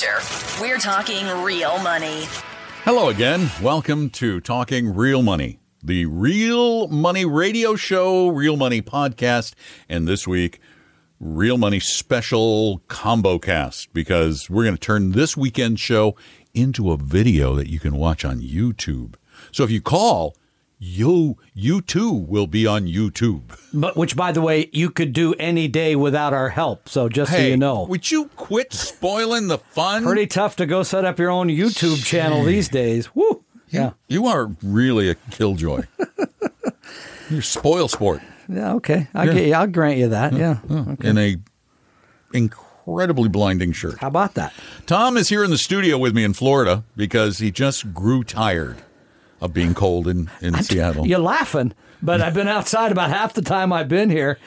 Future. We're talking real money. Hello again. Welcome to Talking Real Money, the Real Money radio show, Real Money podcast, and this week, Real Money special combo cast because we're going to turn this weekend show into a video that you can watch on YouTube. So if you call, you you too will be on YouTube. But which, by the way, you could do any day without our help. So just so you know, would you quit spoiling the fun? pretty tough to go set up your own YouTube channel these days. Woo! Yeah, You are really a killjoy. You're spoil sport. yeah. Okay, I get you. I'll grant you that. Yeah. in a incredibly blinding shirt. How about that? Tom is here in the studio with me in Florida because he just grew tired of being cold in, in Seattle. You're laughing, but I've been outside about half the time I've been here,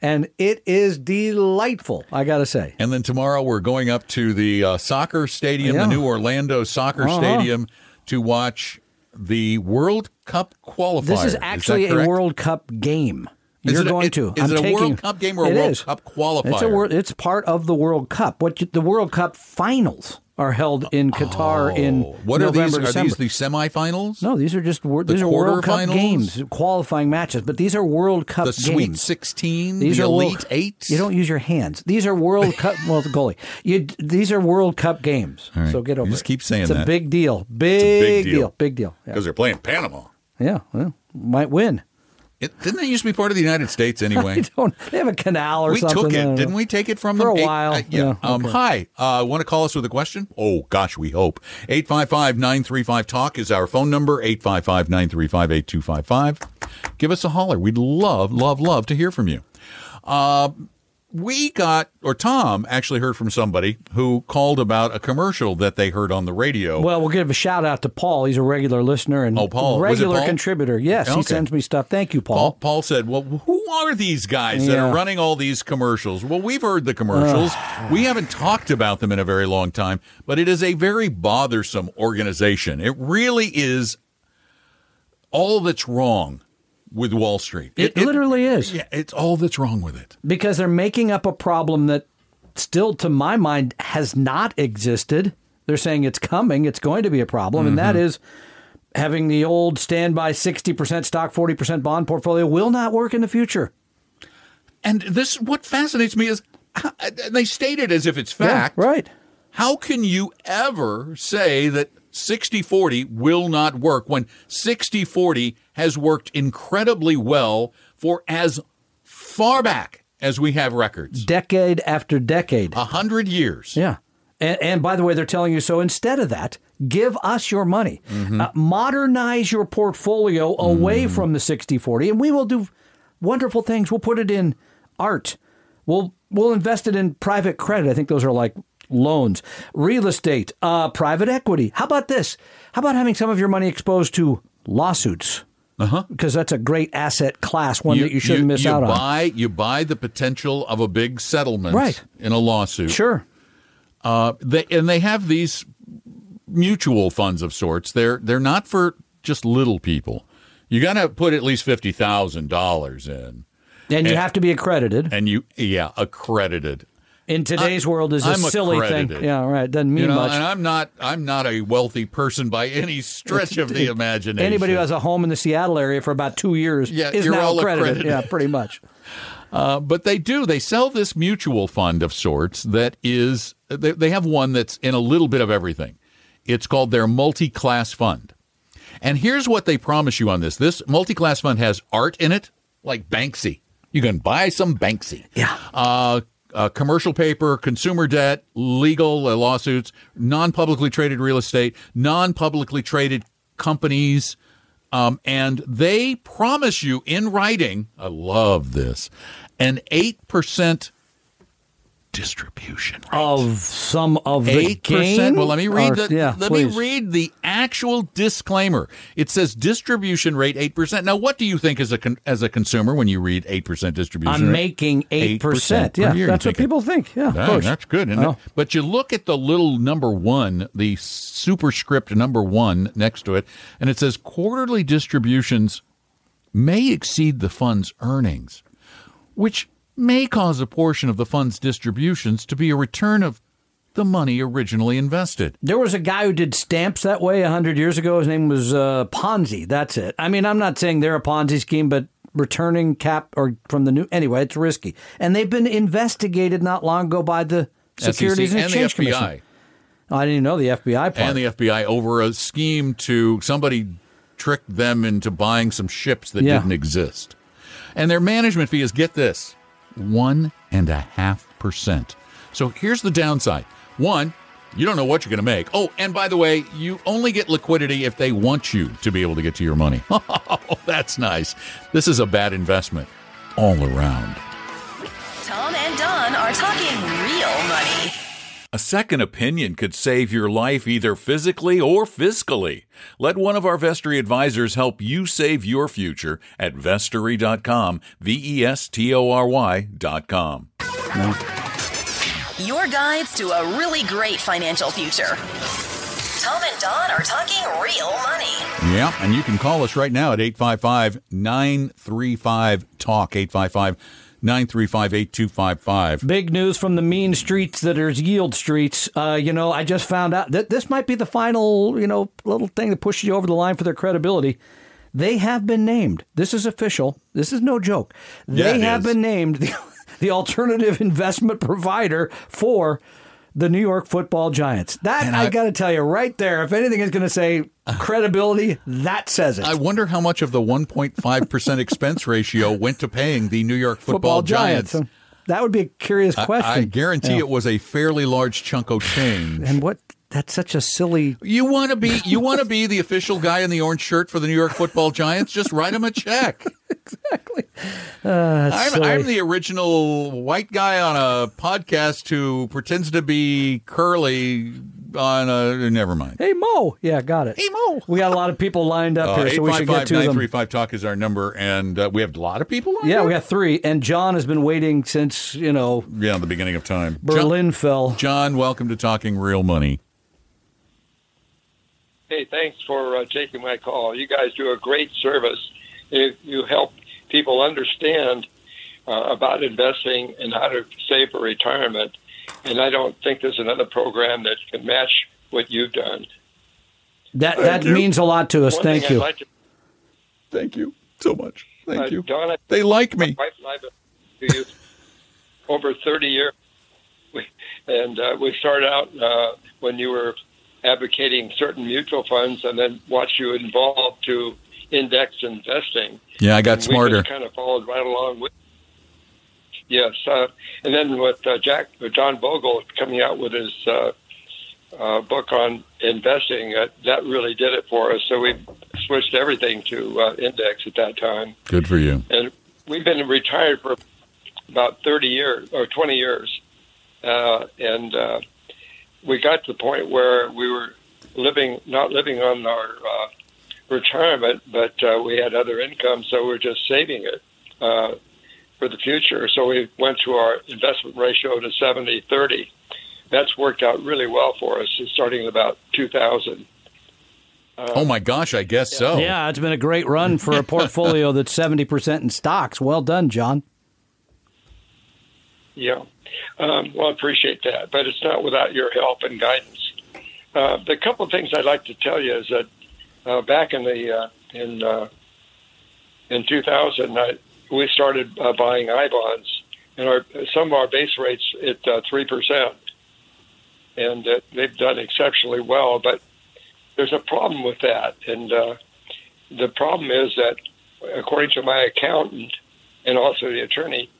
and it is delightful. I got to say. And then tomorrow we're going up to the uh, soccer stadium, Yeah. the new Orlando soccer Uh-huh. stadium, to watch the World Cup qualifier. This is actually a? World Cup game. Is You're it going it- to. is I'm it a taking, World Cup game or a World is. Cup It's a qualifier? It's part of the World Cup. What the World Cup finals are held in Qatar oh. in Oh, what are November, these? Are December. these the semifinals? no, these are just wor- The these are World Cup games, qualifying matches. But these are World Cup the Sweet 16, These the are Elite World- Eight? You don't use your hands. These are World Cup. Well, the goalie. You, these are World Cup games. right. So get over You it. just keep saying it's that. a big deal. Big, big deal. deal. Big deal. Yeah. Because they're playing Panama. yeah. Well, might win. It, didn't they used to be part of the United States anyway? They have a canal or we something. We took it, didn't we? Take it from For them a Eight- while, uh, yeah. yeah, Um, okay. Hi. Uh, Want to call us with a question? Oh gosh, we hope. 855-935 talk is our phone number. 855-935-8255. Give us a holler. We'd love, love, love to hear from you. Uh, we got, or Tom actually heard from somebody who called about a commercial that they heard on the radio. Well, we'll give a shout out to Paul. He's a regular listener and Oh, Paul. Regular Paul? contributor. Yes, Okay. he sends me stuff. Thank you, Paul, Paul. Paul said, Well, who are these guys that are running all these commercials? Well, we've heard the commercials. we haven't talked about them in a very long time, but it is a very bothersome organization. It really is all that's wrong with Wall Street. It literally is. Yeah, it's all that's wrong with it. because they're making up a problem that still, to my mind, has not existed. They're saying it's coming, it's going to be a problem, and that mm-hmm. is having the old standby 60% stock, 40% bond portfolio will not work in the future. And this, what fascinates me is they state it as if it's fact. Yeah, right. How can you ever say that 60 40 will not work when 60 40 has worked incredibly well for as far back as we have records? Decade after decade. A hundred years. Yeah. And, and by the way, they're telling you so instead of that, give us your money. Mm-hmm. Uh, modernize your portfolio away from the 60 40, and we will do wonderful things. We'll put it in art. We'll, we'll invest it in private credit. I think those are like loans, real estate, uh, private equity. How about this? How about having some of your money exposed to lawsuits? Uh-huh. Because that's a great asset class, one that you shouldn't miss you out on. buy, You buy the potential of a big settlement Right. in a lawsuit. Sure. Uh, they, and they have these mutual funds of sorts. They're they're not for just little people. You got to put at least fifty thousand dollars in, And you have to be accredited. and you yeah accredited. In today's world is a I'm silly accredited. thing. Yeah, right. Doesn't mean You know, much. and I'm not I'm not a wealthy person by any stretch of the imagination. Anybody who has a home in the Seattle area for about two years Yeah, is now all accredited. accredited. Yeah, pretty much. Uh, but they do. They sell this mutual fund of sorts that is, they, they have one that's in a little bit of everything. It's called their multi class fund. And here's what they promise you on this this multi class fund has art in it, like Banksy. You can buy some Banksy. Yeah. Uh, uh, commercial paper, consumer debt, legal uh, lawsuits, non publicly traded real estate, non publicly traded companies, Um, and they promise you in writing, I love this, an 8% distribution rate. Of some of the Eight gain? percent. Well, let me read Or- the. yeah, let please. me read the actual disclaimer. It says distribution rate eight percent. Now, what do you think as a con- as a consumer when you read eight percent distribution? I'm rate? making 8%. 8% Yeah, that's what people think. Yeah, of Dang, course. that's good, isn't Oh. it? Uh-huh. But you look at the little number one, the superscript number one next to it, and it says quarterly distributions may exceed the fund's earnings, which may cause a portion of the fund's distributions to be a return of the money originally invested. There was a guy who did stamps that way a hundred years ago. His name was uh, Ponzi. That's it. I mean, I'm not saying they're a Ponzi scheme, but returning cap or from the new anyway, it's risky, and they've been investigated not long ago by the Securities SEC and Exchange the FBI. Commission. I didn't even know the FBI part. and the FBI over a scheme to somebody tricked them into buying some ships that Yeah. didn't exist. And their management fee is get this one and a half percent. So here's the downside. One, you don't know what you're going to make. Oh, and by the way, you only get liquidity if they want you to be able to get to your money. Oh, that's nice. This is a bad investment all around. Tom and Don are talking. A second opinion could save your life either physically or fiscally. Let one of our Vestory advisors help you save your future at vestory.com, V E S T O R Y.com. Your guides to a really great financial future. Tom and Don are talking real money. Yeah, and you can call us right now at 855 935 TALK, 855 935 8255. Big news from the mean streets that are yield streets. Uh, you know, I just found out that this might be the final, you know, little thing that pushes you over the line for their credibility. They have been named. This is official. This is no joke. They it have is. been named the, the alternative investment provider for the New York Football Giants. That And I, I- got to tell you right there. If anything is going to say credibility, that says it. I wonder how much of the 1.5% expense ratio went to paying the New York football, Giants. So that would be a curious I- question. I, guarantee Yeah. it was a fairly large chunk of change. And what? That's such a silly. You want to be you want to be the official guy in the orange shirt for the New York Football Giants? Just write him a check. Exactly. Uh, I'm. I'm the original white guy on a podcast who pretends to be curly on a. Never mind. Hey Mo, yeah, got it. Hey, Mo. we got a lot of people lined up Uh, here, so we should get to them. 855 talk is our number, and uh, we have a lot of people. On Yeah, there? we got three, and John has been waiting since you know yeah, the beginning of time. Berlin fell. John, John, welcome to Talking Real Money. Hey, thanks for uh, taking my call. You guys do a great service. You, you help people understand uh, about investing and how to save for retirement. And I don't think there's another program that can match what you've done. That that you. means a lot to us. One Thank you. Like to, Thank you so much. Thank uh, you. Donna, They like my me. wife and I have been to you over 30 years. We, and uh, we started out uh, when you were advocating certain mutual funds and then watched you evolve to index investing. Yeah, I got And We smarter. kind of followed right along with. Yes, uh, and then with uh, Jack uh, John Bogle coming out with his uh, uh, book on investing, uh, that really did it for us. So we switched everything to uh, index at that time, Good for you. and we've been retired for about thirty years or twenty years, uh, and uh, we got to the point where we were living not living on our uh, retirement, but uh, we had other income, so we are just saving it uh, for the future. So we went to our investment ratio to 70 30. That's worked out really well for us, starting in about 2000. oh my gosh, I guess so. Yeah, it's been a great run for a portfolio that's seventy percent in stocks. Well done, John. Yeah. Um, well, I appreciate that, but it's not without your help and guidance. Uh, the couple of things I'd like to tell you is that uh, back in the uh, in uh, in 2000, I, we started uh, buying I bonds, and our some of our base rates at three percent, and uh, they've done exceptionally well. But there's a problem with that, and uh, the problem is that, according to my accountant and also the attorney,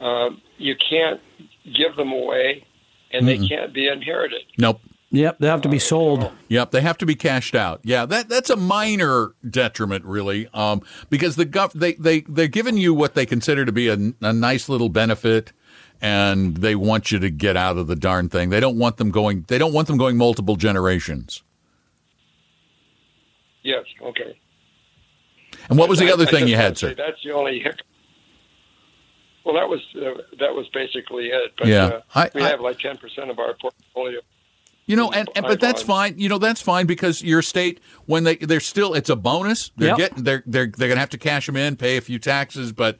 um, you can't give them away, and they can't be inherited. Nope. Yep, they have to be sold. Yep, they have to be cashed out. Yeah, that that's a minor detriment, really, um, because the gov they they they're giving you what they consider to be a, a nice little benefit, and they want you to get out of the darn thing. They don't want them going. They don't want them going multiple generations. Yes. Okay. And what was the I- other I thing just you had, say sir? That's the only hiccup. Well, that was uh, that was basically it. But Yeah. uh, I- we I- have like ten percent of our portfolio. You know, and, and but that's fine. You know, that's fine because your state when they they're still it's a bonus. They're Yep. getting they're they're they're gonna have to cash them in, pay a few taxes, but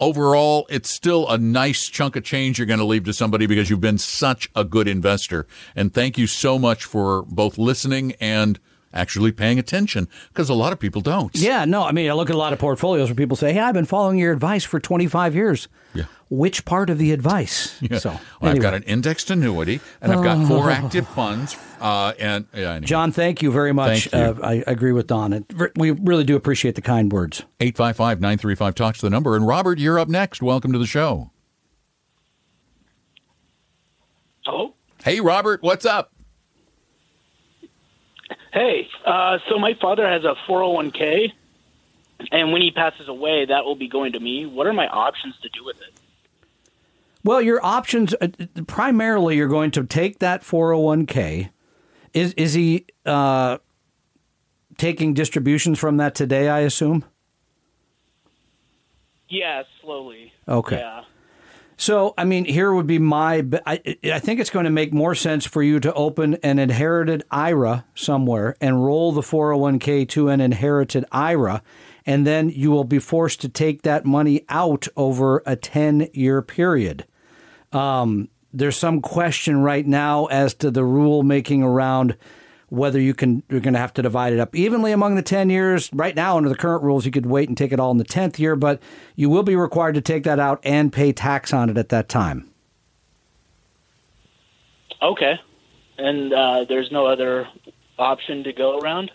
overall, it's still a nice chunk of change you're going to leave to somebody because you've been such a good investor. And thank you so much for both listening and actually paying attention because a lot of people don't. Yeah, no, I mean, I look at a lot of portfolios where people say, "Hey, I've been following your advice for 25 years." Yeah. Which part of the advice? Yeah. So, Well, I've got an indexed annuity and I've got four active funds. Uh, and yeah, anyway. John, thank you very much. Thank you. Uh, I I agree with Don. It, we really do appreciate the kind words. 855 935 talks the number. And Robert, you're up next. Welcome to the show. Hello. Hey, Robert, what's up? Hey, uh, so my father has a 401k, and when he passes away, that will be going to me. What are my options to do with it? Well, your options uh, primarily you're going to take that 401k. Is is he uh, taking distributions from that today? I assume. Yeah, slowly. Okay. Yeah. So, I mean, here would be my. I think it's going to make more sense for you to open an inherited IRA somewhere and roll the 401k to an inherited IRA. And then you will be forced to take that money out over a 10 year period. Um, there's some question right now as to the rule making around whether you can you're going to have to divide it up evenly among the 10 years right now under the current rules you could wait and take it all in the 10th year but you will be required to take that out and pay tax on it at that time Okay. And uh, there's no other option to go around.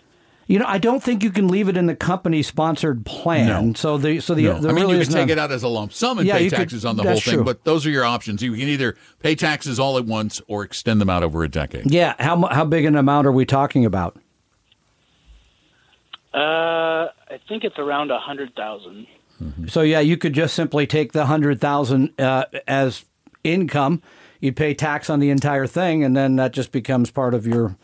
You know i don't think you can leave it in the company sponsored plan No. so the so the, No. the I mean, really you can take none. it out as a lump sum and Yeah, pay you could- taxes on the whole thing, true. but those are your options. You can either pay taxes all at once or extend them out over a decade. yeah how how big an amount are we talking about Uh, I think it's around a hundred thousand. So yeah, you could just simply take the hundred thousand uh, as income. You'd pay tax on the entire thing, and then that just becomes part of your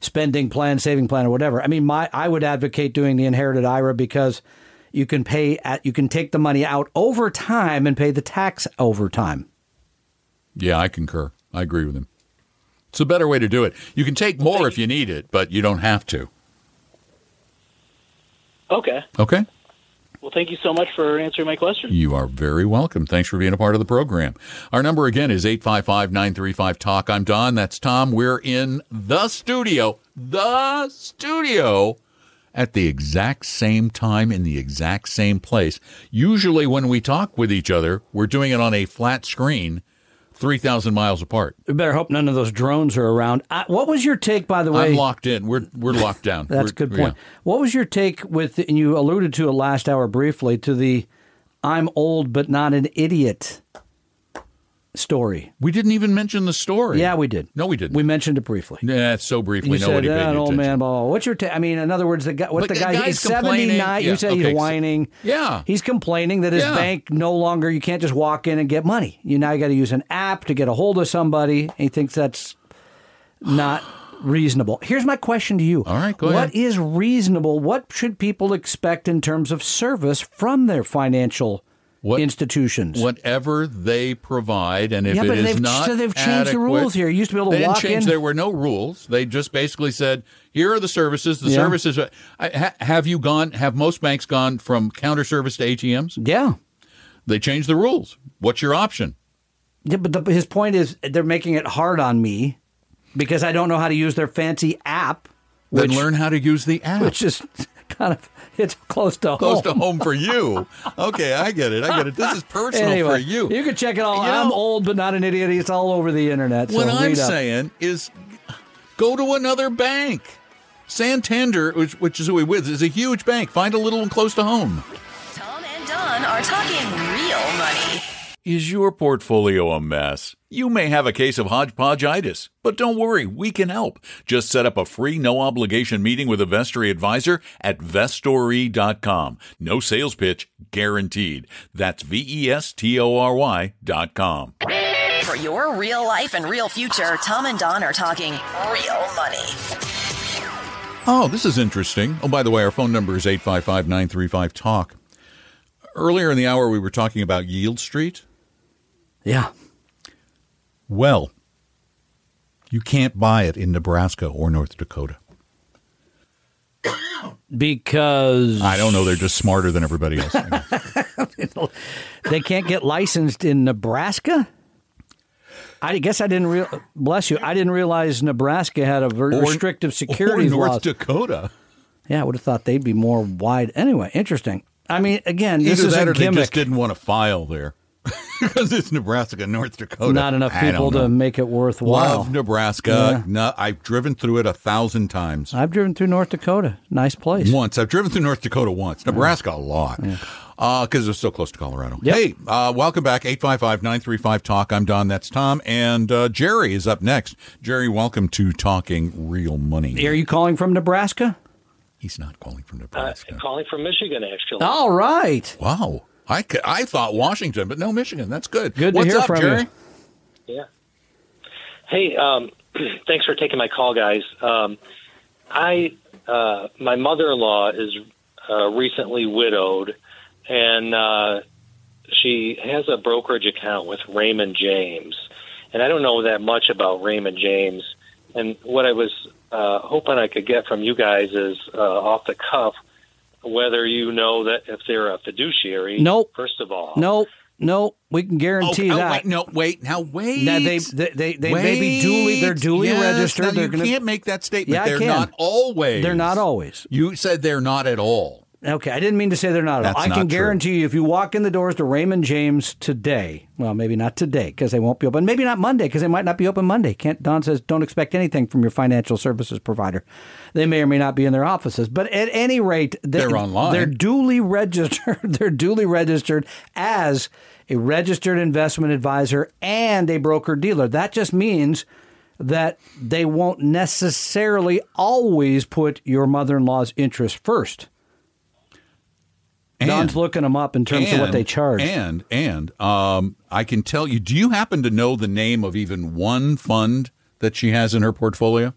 spending plan, saving plan, or whatever. I mean, my I would advocate doing the inherited IRA because you can pay at you can take the money out over time and pay the tax over time. Yeah, I concur. I agree with him. It's a better way to do it. You can take more if you need it, but you don't have to. Okay. Okay? Well, thank you so much for answering my question. You are very welcome. Thanks for being a part of the program. Our number again is 855 935 Talk. I'm Don. That's Tom. We're in the studio, the studio, at the exact same time in the exact same place. Usually, when we talk with each other, we're doing it on a flat screen, 3,000 miles apart. We better hope none of those drones are around. Uh, what was your take, by the way? I'm locked in. We're, we're locked down. That's a We're- good point. yeah. What was your take with, and you alluded to it last hour briefly, to the I'm old but not an idiot story? We didn't even mention the story. Yeah, we did. No, we didn't. We mentioned it briefly. Yeah, so briefly. You said, nobody "Ah, an old man, blah, blah, blah. What's your? I mean, in other words, the guy, what But the guy, he's 79. Yeah, You said okay, he's so- whining. Yeah. He's complaining that his Yeah. bank no longer, you can't just walk in and get money. You now got to use an app to get a hold of somebody. And he thinks that's not reasonable. Here's my question to you. All right, go What ahead. is reasonable? What should people expect in terms of service from their financial What- institutions? whatever they provide, and if Yeah, it but not so they've changed the rules here. You used to be able to they walk change. in- There were no rules. They just basically said, "Here are the services. The Yeah. services. Are, ha, have you gone? Have most banks gone from counter service to ATMs? yeah. They changed the rules. What's your option? Yeah, but the, his point is they're making it hard on me because I don't know how to use their fancy app, Then learn how to use the app. which is kind of it's close to home. Close home. to home for you. Okay, I get it. I get it. This is personal Anyway, for you. You can check it all. You I'm know- old, but not an idiot. It's all over the internet. So What I'm up. saying is go to another bank. Santander, which, which is who we with, is a huge bank. Find a little one close to home. Tom and Don are talking real money. Is your portfolio a mess? You may have a case of hodgepodgeitis, but don't worry, we can help. Just set up a free, no obligation meeting with a Vestory advisor at vestory.com. No sales pitch guaranteed. That's V E S T O R Y.com. For your real life and real future, Tom and Don are talking real money. Oh, this is interesting. Oh, by the way, our phone number is 855 935 TALK. Earlier in the hour, we were talking about Yield Street. Yeah. Well, you can't buy it in Nebraska or North Dakota. Because I don't know. They're just smarter than everybody else. they can't get licensed in Nebraska. I guess I didn't real bless you. I didn't realize Nebraska had a very Or- restrictive security or North laws. Dakota. yeah, I would have thought they'd be more wide. Anyway, interesting. I mean, again, this Either is that a or they just didn't want to file there because it's Nebraska, North Dakota. Not enough people to make it worthwhile. Love Nebraska. Yeah. No, I've driven through it a thousand times. I've driven through North Dakota. Nice place. Once. I've driven through North Dakota once. Nebraska a lot. Because it's so close to Colorado. Yep. Hey, uh, welcome back. 855-935-TALK. I'm Don. That's Tom. And uh, Jerry is up next. Jerry, welcome to Talking Real Money. Are you calling from Nebraska? He's not calling from Uh, Nebraska. calling from Michigan, actually. All right. wow. I, c- I thought Washington, but no, Michigan. That's good. Good to What's hear up, from you. Jerry? Yeah. Hey, um, thanks for taking my call, guys. Um, I uh, my mother-in-law is uh, recently widowed, and uh, she has a brokerage account with Raymond James. And I don't know that much about Raymond James. And what I was uh, hoping I could get from you guys is uh, off the cuff whether you know that if they're a fiduciary. Nope. First of all, No, no, we can guarantee oh, oh, that. wait, no, wait. Now, wait. Now, they they they, they may be duly they're duly Yes, registered. now they're you gonna, can't make that statement. Yeah, they're can. not always. They're not always. You said they're not at all. Okay, I didn't mean to say they're not. at all. I can true. guarantee you, if you walk in the doors to Raymond James today, well, maybe not today because they won't be open. Maybe not Monday because they might not be open Monday. Can't, Don says don't expect anything from your financial services provider. They may or may not be in their offices, but at any rate, they, They're online. They're duly registered. they're duly registered as a registered investment advisor and a broker dealer. That just means that they won't necessarily always put your mother-in-law's interest first. Don's looking them up in terms of what they charge. And and um, I can tell you. Do you happen to know the name of even one fund that she has in her portfolio?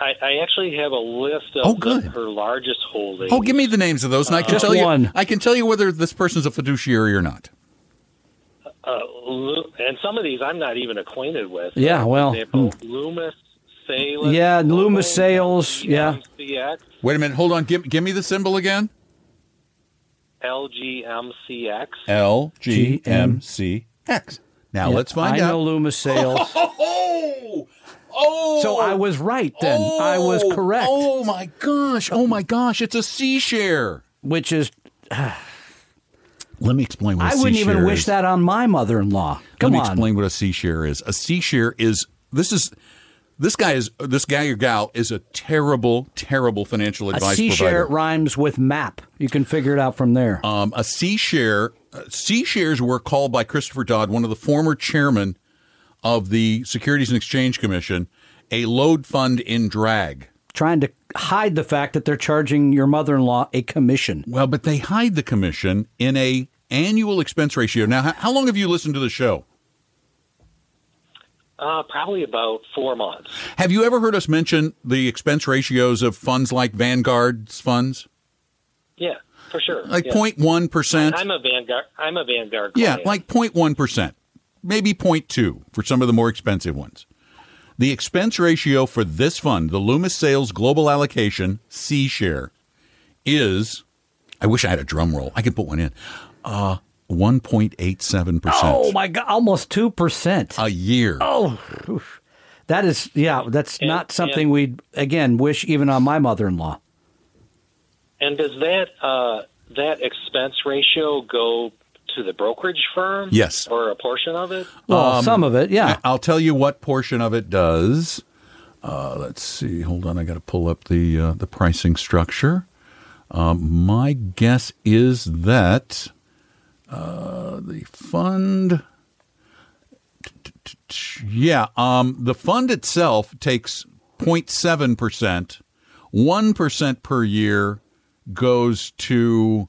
I, I actually have a list of Oh, good. the- her largest holdings. Oh, give me the names of those, and I can Just tell one. you. I can tell you whether this person's a fiduciary or not. Uh, and some of these I'm not even acquainted with. Yeah, well, for example, Loomis, Sayles. Yeah, Loomis Sayles, yeah. Wait a minute. Hold on. Give give me the symbol again. LGMCX. L G M C X. Now Yeah, let's find I out. know Loomis Sayles. Oh, oh. so I was right then. I was Oh, correct. Oh my gosh! Oh my gosh! It's a C share. Which is, Let me explain what a I wouldn't C-share even wish is. that on my mother-in-law. Come Let me on. explain what a C share is. A C share is this is this guy is this guy or gal is a terrible, terrible financial A advice C share rhymes with map. You can figure it out from there. Um, a C share, uh, C shares were called by Christopher Dodd, one of the former chairman of the Securities and Exchange Commission, a load fund in drag. Trying to hide the fact that they're charging your mother-in-law a commission. Well, but they hide the commission in a annual expense ratio. Now, how long have you listened to the show? Uh, probably about four months. Have you ever heard us mention the expense ratios of funds like Vanguard's funds? Yeah, for sure. Like yeah. 0.1 percent. I'm a Vanguard. I'm a Vanguard. Yeah, like 0.1 percent, maybe 0.2 for some of the more expensive ones. The expense ratio for this fund, the Loomis Sayles Global Allocation C share, is. I wish I had a drum roll. I could put one in. Uh, 1.87 percent Oh my god, almost two percent. a year. Oh, oof. that is yeah. That's And- not something we'd again wish even on my mother-in-law. And does that uh, that expense ratio go to the brokerage firm? Yes. or a portion of it? Well, some of it, yeah. I- I'll tell you what portion of it does. Uh, let's see. Hold on. I got to pull up the uh, the pricing structure. Um, my guess is that Uh, the fund. Yeah, um, the fund itself takes 0.7 percent. One percent per year goes to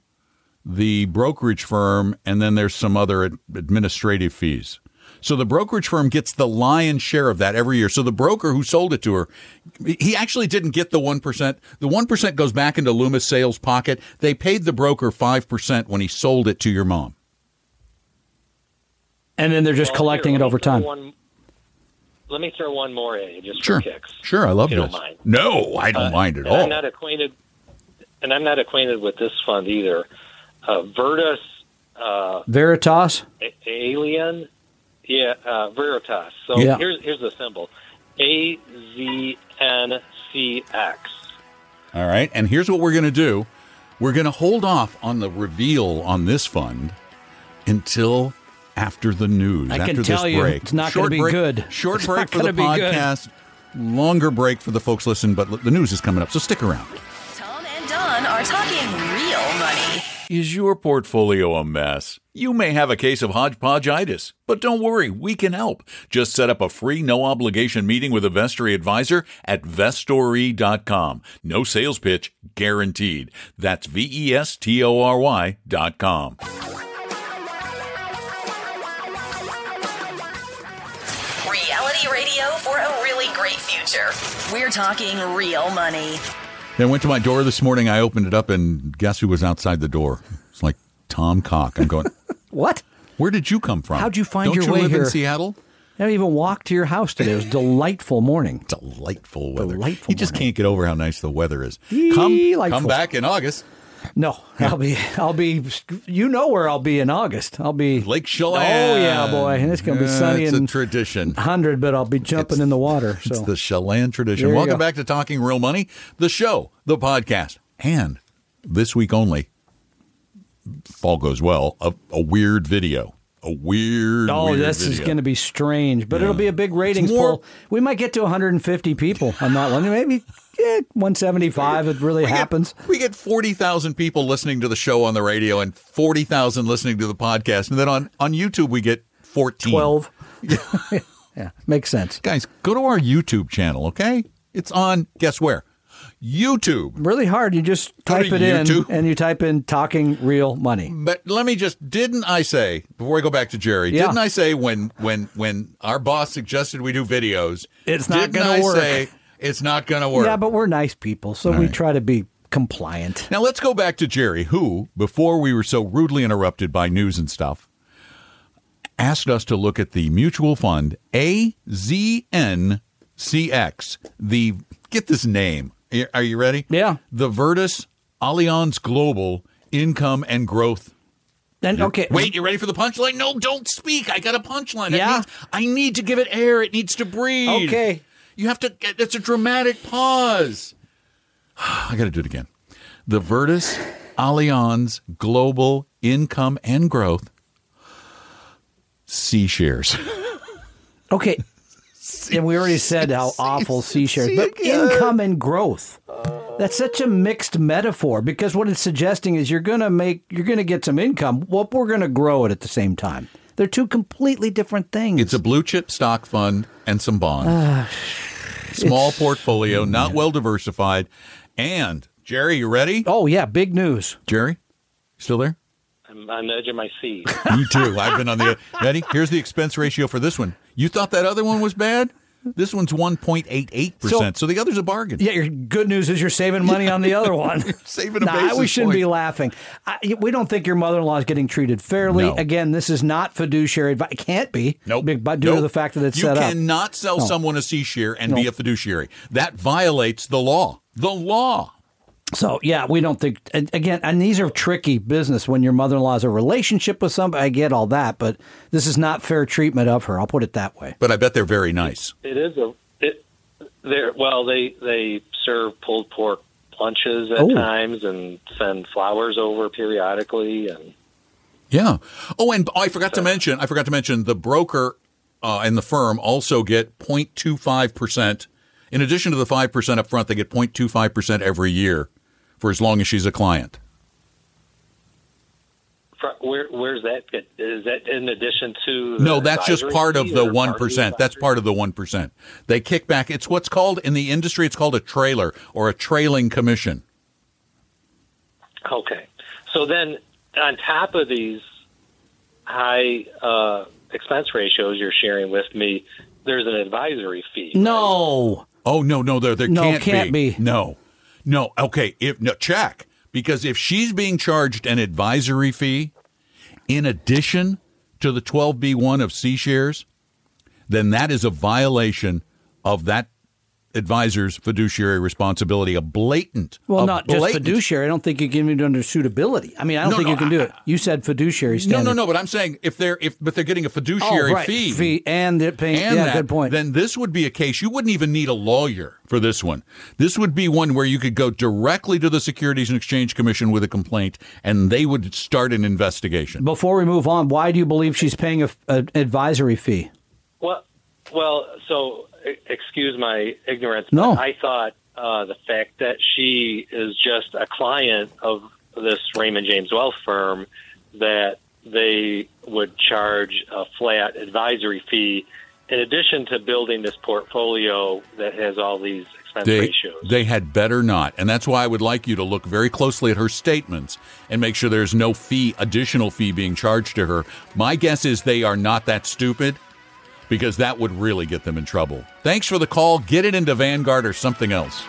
the brokerage firm, and then there's some other administrative fees. So the brokerage firm gets the lion's share of that every year. So the broker who sold it to her, he actually didn't get the 1%. The 1% goes back into Loomis Sayles pocket. They paid the broker 5% when he sold it to your mom. And then they're just Well, collecting here, it over time. One, let me throw one more A just Sure. for kicks. Sure, I love if you this. Don't mind. No, I don't Uh, mind at and all. I'm not acquainted, and I'm not acquainted with this fund either. Uh, Virtus uh, Veritas? A- Allianz, yeah, uh, Veritas. So Yeah. here's here's the symbol: A Z N C X. All right. And here's what we're going to do we're going to hold off on the reveal on this fund until after the news. I after can this tell you break. it's not gonna be break- good. Short It's break not for the gonna good. podcast. Longer break for the folks listening, but the news is coming up, so stick around. Tom and Don are talking real money. Is your portfolio a mess? You may have a case of hodgepodgeitis, but don't worry, we can help. Just set up a free, no obligation meeting with a Vestory advisor at vestory.com. No sales pitch guaranteed. That's V E S T O R Y.com. Reality radio for a really great future. We're talking real money. I went to my door this morning. I opened it up, and guess who was outside the door? It's like Tom Cock. I'm going, What? where did you come from? How'd you find Don't your you way live here? in Seattle? I haven't even walked to your house today. It was a delightful morning. Delightful weather. Delightful you just morning. can't get over how nice the weather is. Delightful. Come, come back in August. No, I'll be, I'll be, you know where I'll be in August. I'll be Lake Chelan. Oh yeah, boy, and it's gonna be sunny It's and a tradition. hundred, but I'll be jumping in the water. It's the Chelan tradition. There you Welcome go. back to Talking Real Money, the show, the podcast, and this week only, if all goes well, a, a weird video. A weird, oh, weird this is going to be strange, but Yeah. it'll be a big ratings more- poll. We might get to 150 people on that one. Maybe eh, 175. It really We get- happens. we get 40,000 people listening to the show on the radio and 40,000 listening to the podcast. And then on, on YouTube, we get 14. 12. yeah, makes sense. Guys, go to our YouTube channel, okay? It's on, guess where? YouTube. Really hard. You just type it in and you type in talking real money. But let me just didn't I say before I go back to Jerry? Yeah. Didn't I say when when when our boss suggested we do videos? It's not didn't gonna I work. Say it's not going to work. Yeah, but we're nice people, so we right. try to be compliant. now let's go back to Jerry, who before we were so rudely interrupted by news and stuff, asked us to look at the mutual fund AZNCX. The get this name. Are you ready? Yeah. The Virtus Allianz Global Income and Growth And okay, Wait, you ready for the punchline? No, don't speak. I got a punchline. Yeah? needs- I need to give it air. It needs to breathe. Okay. You have to, it's a dramatic pause. I got to do it again. The Virtus Allianz Global Income and Growth C shares. Okay. And we already said how awful C shares, but income and growth. That's such a mixed metaphor because what it's suggesting is you're going to make, you're going to get some income. Well, we're going to grow it at the same time. They're two completely different things. It's a blue chip stock fund and some bonds. Ah, Small portfolio, not well diversified. And Jerry, you ready? oh yeah, big news. Jerry, still there? I'm on the edge of my seat. Me too. I've been on the edge. ready. Here's the expense ratio for this one. You thought that other one was bad? This one's one point eight eight percent. So the other's a bargain. Yeah, your good news is you're saving money on the other one. saving a nah, we shouldn't point. be laughing. I, we don't think your mother-in-law is getting treated fairly. No. Again, this is not fiduciary advice. It can't be. Nope. Be- But due to Nope. the fact that it's you set up. cannot sell someone a C share and be No. a fiduciary. That violates the law. The law. So yeah, we don't think again, and these are tricky business when your mother-in-law has a relationship with somebody. I get all that, but this is not fair treatment of her. I'll put it that way. But I bet they're very nice. It is a it. They're well. They they serve pulled pork lunches at Oh. times and send flowers over periodically and Yeah. Oh, and I forgot to mention. I forgot to mention the broker uh, and the firm also get 0.25 percent. In addition to the five percent up front, they get 0.25 percent every year for as long as she's a client. fr- where where's that? Is that in addition to? the No, that's just part of the one part of the percent. That's part of the one percent. They kick back. It's what's called in the industry. It's called a trailer or a trailing commission. Okay. So then, on top of these high uh, expense ratios you're sharing with me, there's an advisory fee. No. Oh no, no, there there No, can't, can't be. No, no. Okay, if no check because if she's being charged an advisory fee in addition to the twelve B one of C shares, then that is a violation of that advisor's fiduciary responsibility. A blatant. Well, a not just fiduciary. I don't think you can do it under suitability. I mean, I don't No, think no, you can do it. You said fiduciary No, standard. no, no. But I'm saying if they're if but they're getting a Oh, fiduciary right. fee. fee and it paying. and yeah, that, good point. then this would be a case you wouldn't even need a lawyer for this one. This would be one where you could go directly to the Securities and Exchange Commission with a complaint, and they would start an investigation. Before we move on, why do you believe she's paying a, an advisory fee? Well, well. So, excuse my ignorance. No. But I thought uh, the fact that she is just a client of this Raymond James Wealth firm that they would charge a flat advisory fee in addition to building this portfolio that has all these expense They, ratios. they had better not. And that's why I would like you to look very closely at her statements and make sure there's no fee, additional fee being charged to her. My guess is they are not that stupid because that would really get them in trouble. Thanks for the call. Get it into Vanguard or something else.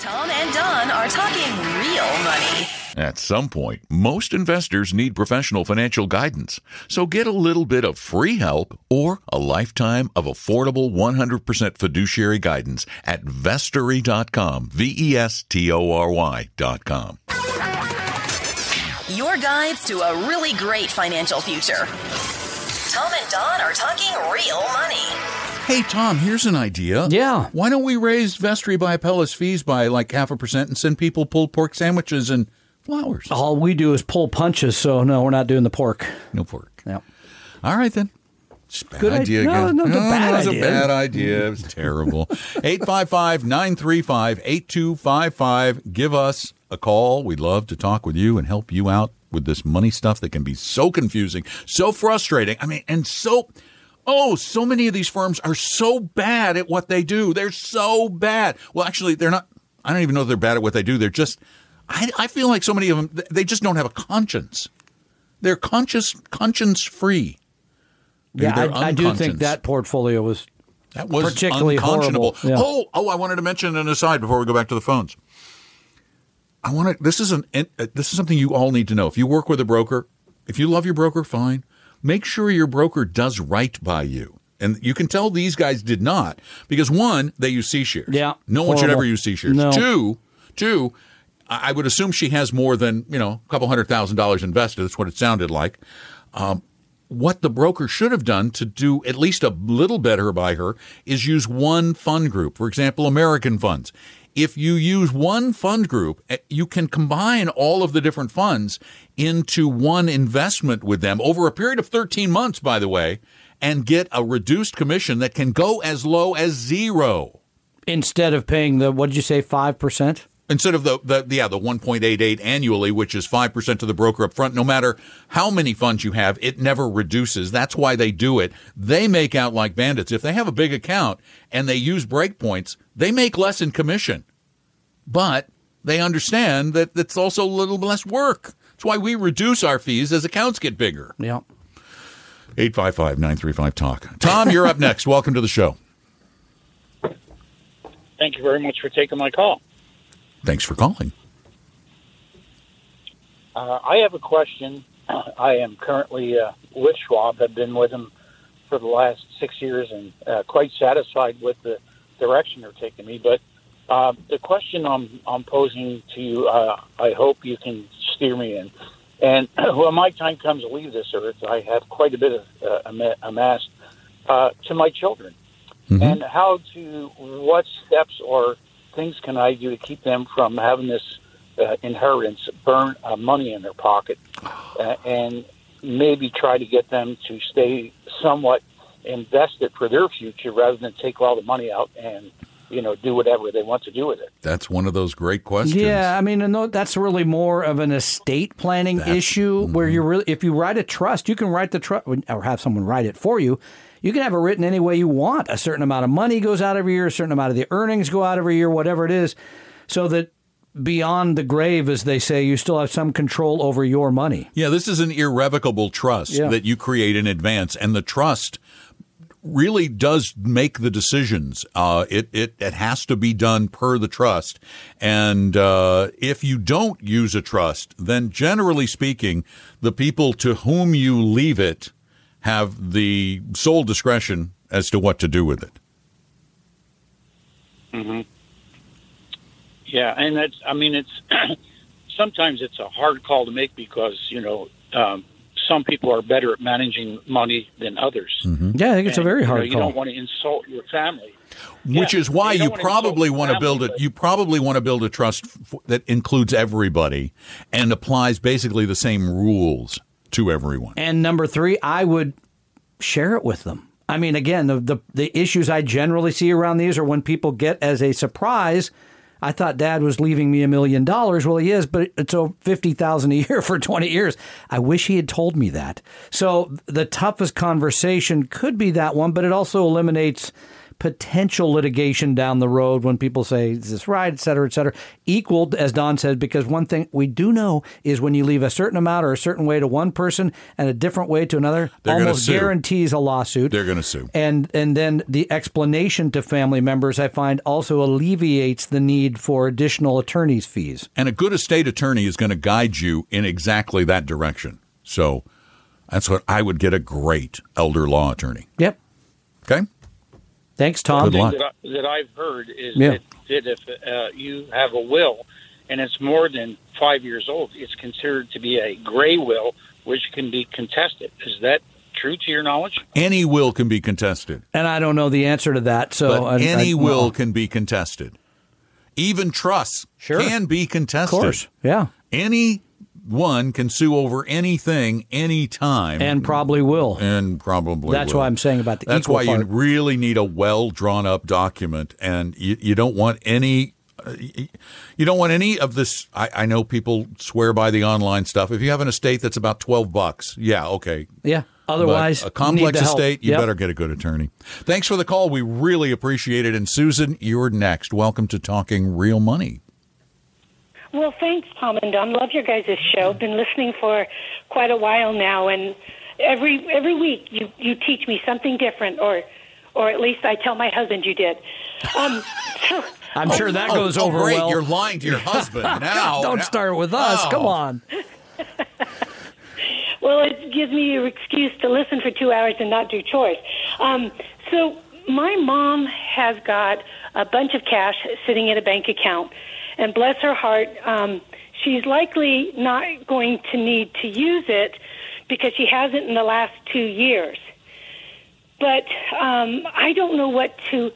Tom and Don are talking real money. At some point, most investors need professional financial guidance. So get a little bit of free help or a lifetime of affordable 100% fiduciary guidance at vestory.com. V E S T O R Y.com. Your guides to a really great financial future. Tom and Don are talking real money. Hey, Tom, here's an idea. Yeah. Why don't we raise Vestry by Apellis fees by like half a percent and send people pulled pork sandwiches and flowers? All we do is pull punches, so no, we're not doing the pork. No pork. Yeah. All right then. It's a bad Good idea idea. No, again. no, oh, it's a bad it was idea. a bad idea. It was terrible. 855-935-8255. Give us a call. We'd love to talk with you and help you out with this money stuff that can be so confusing, so frustrating. I mean, and so Oh, so many of these firms are so bad at what they do. They're so bad. Well, actually, they're not. I don't even know if they're bad at what they do. They're just. I, I feel like so many of them. they just don't have a conscience. They're conscious, conscience free. Yeah, I, I do think that portfolio was That was particularly unconscionable. horrible. Yeah. Oh, oh! I wanted to mention an aside before we go back to the phones. I want to. This is an. uh, This is something you all need to know. If you work with a broker, if you love your broker, fine. Make sure your broker does right by you. And you can tell these guys did not because one, they use C shares. Yeah, no one should ever use C shares. No. Two, two. I I would assume she has more than you know a couple hundred thousand dollars invested. That's what it sounded like what the broker should have done to do at least a little better by her is use one fund group. For example, American funds. If you use one fund group, eh, you can combine all of the different funds into one investment with them over a period of 13 months, by the way, and get a reduced commission that can go as low as zero instead of paying the what did you say five percent? Instead of the, the yeah the 1.88 annually which is 5% to the broker up front no matter how many funds you have it never reduces. That's why they do it. They make out like bandits. If they have a big account and they use breakpoints they make less in commission. But they understand that it's also a little less work. That's why we reduce our fees as accounts get bigger. Yeah. 855-935 talk. Tom you're up next. Welcome to the show. Thank you very much for taking my call. Thanks for calling Uh, I have a question. I am currently uh, with Schwab. I've been with them for the last six years and uh, quite satisfied with the direction they're taking me. But uh, the question I'm, I'm posing to you, uh, I hope you can steer me in. And when my time comes to leave this earth, I have quite a bit of uh, amassed uh, to my children. And how to, what steps or things can I do to keep them from having this uh, inheritance burn uh, money in their pocket uh, and maybe try to get them to stay somewhat invested for their future rather than take all the money out and you know, do whatever they want to do with it. That's one of those great questions. Yeah, I mean, and that's really more of an estate planning issue mm-hmm. where you really, if you write a trust, you can write the trust or have someone write it for you. You can have it written any way you want. A certain amount of money goes out every year, a certain amount of the earnings go out every year, whatever it is, so that beyond the grave, as they say, you still have some control over your money. Yeah, this is an irrevocable trust Yeah. that you create in advance, and the trust really does make the decisions. Uh, it, it it has to be done per the trust, and uh, if you don't use a trust, then generally speaking, the people to whom you leave it have the sole discretion as to what to do with it. Mm-hmm. Yeah, and that's I mean it's sometimes it's a hard call to make because you know um, some people are better at managing money than others. Yeah, I think it's a And, very you know, hard you don't want to insult your family. Which Yeah, is why you you, wanna probably want to build family, it. You probably want to build a trust f- that includes everybody and applies basically the same rules to everyone. And number three, I would share it with them. I mean, again, the, the the issues I generally see around these are when people get as a surprise. I thought Dad was leaving me a million dollars. Well, he is, but it's over fifty thousand a year for twenty years. I wish he had told me that. So the toughest conversation could be that one, but it also eliminates potential litigation down the road when people say, is this right, et cetera, et cetera. Equaled, as Don said, because one thing we do know is when you leave a certain amount or a certain way to one person and a different way to another, They're almost guarantees a lawsuit. They're going to sue. and and then the explanation to family members, I find, also alleviates the need for additional attorney's fees. And a good estate attorney is going to guide you in exactly that direction. So that's what I would get a great elder law attorney. Yep. Okay? Thanks, Tom. Good luck. that, I, that I've heard is Yeah. that, that if uh, you have a will and it's more than five years old, it's considered to be a gray will, which can be contested. Is that true to your knowledge? Any will can be contested, And I don't know the answer to that. So but I- any I- will well, can be contested. Even trusts Sure. can be contested. of course, yeah, Any one can sue over anything, anytime. and probably will. and probably That's will. why I'm saying about the That's why you really need a well drawn up document, and you, you don't want any. You don't want any of this. I, I know people swear by the online stuff. If you have an estate that's about twelve bucks, yeah, okay. Yeah. But Otherwise, a complex need the help. estate, you Yep. better get a good attorney. Thanks for the call. We really appreciate it. And Susan, you're next. Welcome to Talking Real Money. Well, thanks, Tom and Don. Love your guys' show. Been listening for quite a while now, and every every week you you teach me something different, or or at least I tell my husband you did. Um, so, I'm sure that goes oh, over great. well. You're lying to your husband now. Don't Now- start with us. Oh. Come on. well, it gives me an excuse to listen for two hours and not do chores. Um, so my mom has got a bunch of cash sitting in a bank account, and bless her heart, um, she's likely not going to need to use it because she hasn't in the last two years. But um, I don't know what to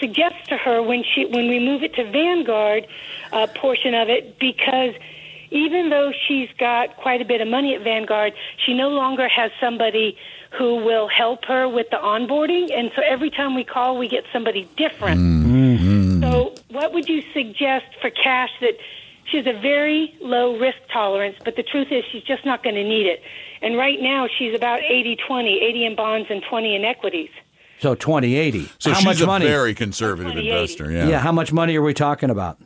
suggest to her when she when we move it to Vanguard uh, portion of it because even though she's got quite a bit of money at Vanguard, she no longer has somebody who will help her with the onboarding, and so every time we call, we get somebody different. So, what would you suggest for cash that she has a very low risk tolerance, but the truth is she's just not going to need it? And right now, she's about 80 20, 80 in bonds and 20 in equities. So 2080. So how she's much a money? very conservative 28. investor. yeah. Yeah. How much money are we talking about?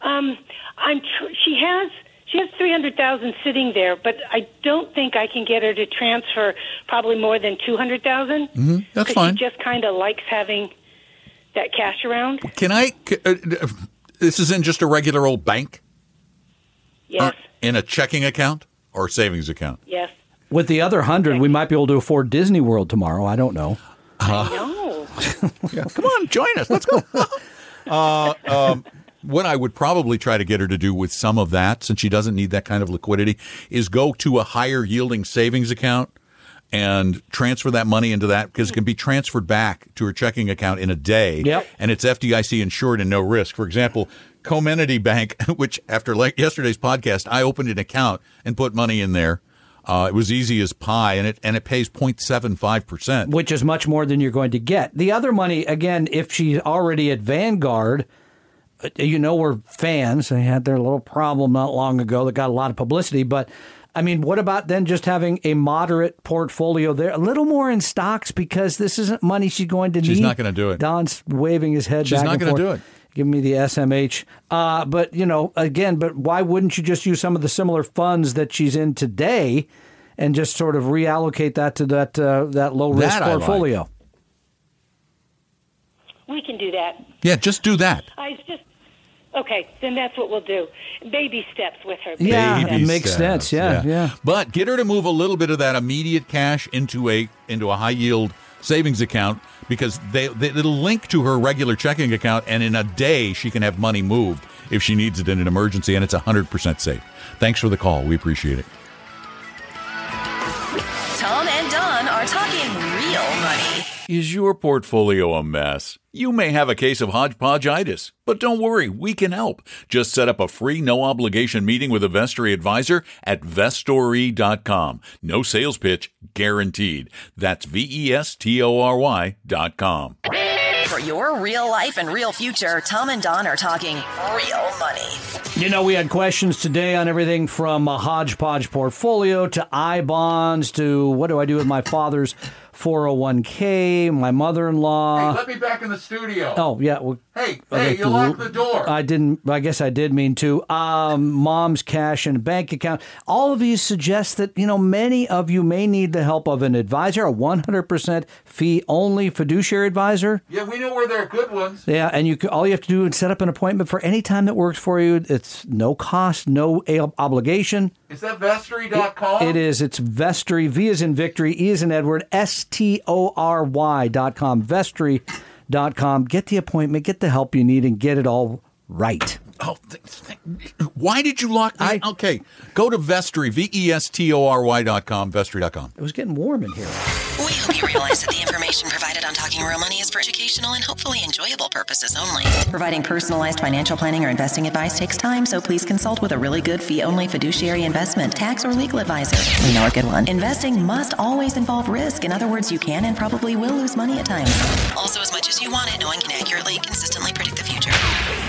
Um, I'm tr- she has she has three hundred thousand sitting there, but I don't think I can get her to transfer probably more than two hundred thousand. Mm-hmm. That's fine. She just kind of likes having that cash around. Can I? uh, uh, This is in just a regular old bank, Yes, in a checking account or savings account. yes. With the other hundred, we might be able to afford Disney World tomorrow. I don't know. No, Come on, join us. Let's go. uh, um, what I would probably try to get her to do with some of that, since she doesn't need that kind of liquidity, is go to a higher yielding savings account and transfer that money into that because it can be transferred back to her checking account in a day. Yep. And it's FDIC insured and no risk. For example, Comenity Bank, which after like yesterday's podcast, I opened an account and put money in there. Uh, it was easy as pie, and it and it pays 0.75 percent. which is much more than you're going to get. The other money, again, if she's already at Vanguard, uh, you know we're fans. They had their little problem not long ago that got a lot of publicity, but. I mean, what about then just having a moderate portfolio there, a little more in stocks because this isn't money she's going to need. She's not gonna do it. Don's waving his head. She's back not gonna do it. Give me the SMH. Uh, but you know, again, but why wouldn't you just use some of the similar funds that she's in today, and just sort of reallocate that to that uh, that low risk That I like. portfolio? We can do that. Yeah, just do that. I just okay. Then that's what we'll do. Baby steps with her. Yeah, Baby it makes sense. Yeah, yeah. But get her to move a little bit of that immediate cash into a into a high yield savings account because they, they it'll link to her regular checking account, and in a day she can have money moved if she needs it in an emergency, and it's hundred percent safe. Thanks for the call. We appreciate it. Tom and Don are talking real money. Is your portfolio a mess? You may have a case of hodgepodgeitis, but don't worry, we can help. Just set up a free, no obligation meeting with a Vestory advisor at vestory.com. No sales pitch guaranteed. That's V E S T O R Y dot com. For your real life and real future, Tom and Don are talking real money. You know, we had questions today on everything from a hodgepodge portfolio to I bonds to what do I do with my father's 401k, my mother in law. Hey, let me back in the studio. Oh, yeah. Well, Hey, Okay, cool. door. I didn't. I guess I did mean to. Um, mom's cash and bank account. All of these suggest that you know many of you may need the help of an advisor, a 100% fee only fiduciary advisor. yeah, we know where there are good ones. Yeah, and you all you have to do is set up an appointment for any time that works for you. It's no cost, no obligation. Is that vestory.com? It is. It's Vestory. V is in victory. E is in Edward. S T O R Y dot com. Vestory dot com. Get the appointment. Get the help you need, and get it all right. Oh, th- th- why did you lock me? I- okay, go to Vestory, V E S T O R Y dot com, Vestory dot com. It was getting warm in here. We hope you realize that the information provided on Talking Real Money is for educational and hopefully enjoyable purposes only. Providing personalized financial planning or investing advice takes time, so please consult with a really good fee only fiduciary investment, tax, or legal advisor. We know a good one. Investing must always involve risk. In other words, you can and probably will lose money at times. Also, as much as you want it, no one can accurately consistently predict the future.